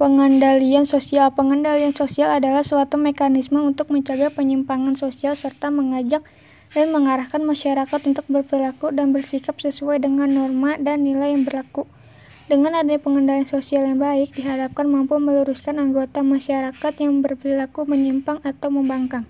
Pengendalian sosial Pengendalian sosial adalah suatu mekanisme untuk mencegah penyimpangan sosial serta mengajak dan mengarahkan masyarakat untuk berperilaku dan bersikap sesuai dengan norma dan nilai yang berlaku. Dengan adanya pengendalian sosial yang baik, diharapkan mampu meluruskan anggota masyarakat yang berperilaku menyimpang atau membangkang.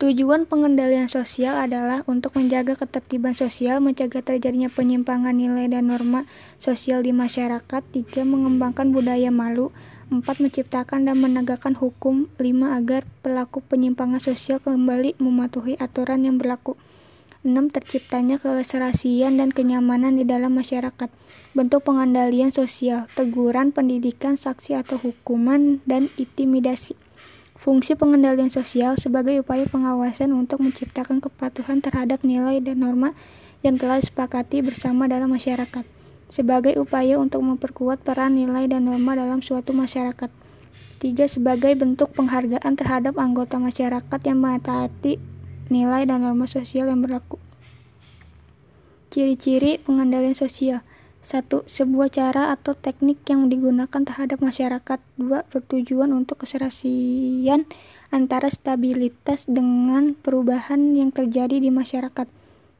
Tujuan pengendalian sosial adalah untuk menjaga ketertiban sosial, mencegah terjadinya penyimpangan nilai dan norma sosial di masyarakat, tiga mengembangkan budaya malu, empat menciptakan dan menegakkan hukum, lima agar pelaku penyimpangan sosial kembali mematuhi aturan yang berlaku. 6. Terciptanya keserasian dan kenyamanan di dalam masyarakat. Bentuk pengendalian sosial, teguran, pendidikan, saksi atau hukuman, dan intimidasi. Fungsi pengendalian sosial sebagai upaya pengawasan untuk menciptakan kepatuhan terhadap nilai dan norma yang telah disepakati bersama dalam masyarakat, sebagai upaya untuk memperkuat peran nilai dan norma dalam suatu masyarakat. Tiga, sebagai bentuk penghargaan terhadap anggota masyarakat yang mentaati nilai dan norma sosial yang berlaku. Ciri-ciri pengendalian sosial 1. Sebuah cara atau teknik yang digunakan terhadap masyarakat. 2. Bertujuan untuk keserasian antara stabilitas dengan perubahan yang terjadi di masyarakat.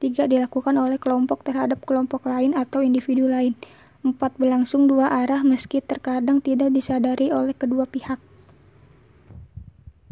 3. Dilakukan oleh kelompok terhadap kelompok lain atau individu lain. 4. Berlangsung dua arah meski terkadang tidak disadari oleh kedua pihak.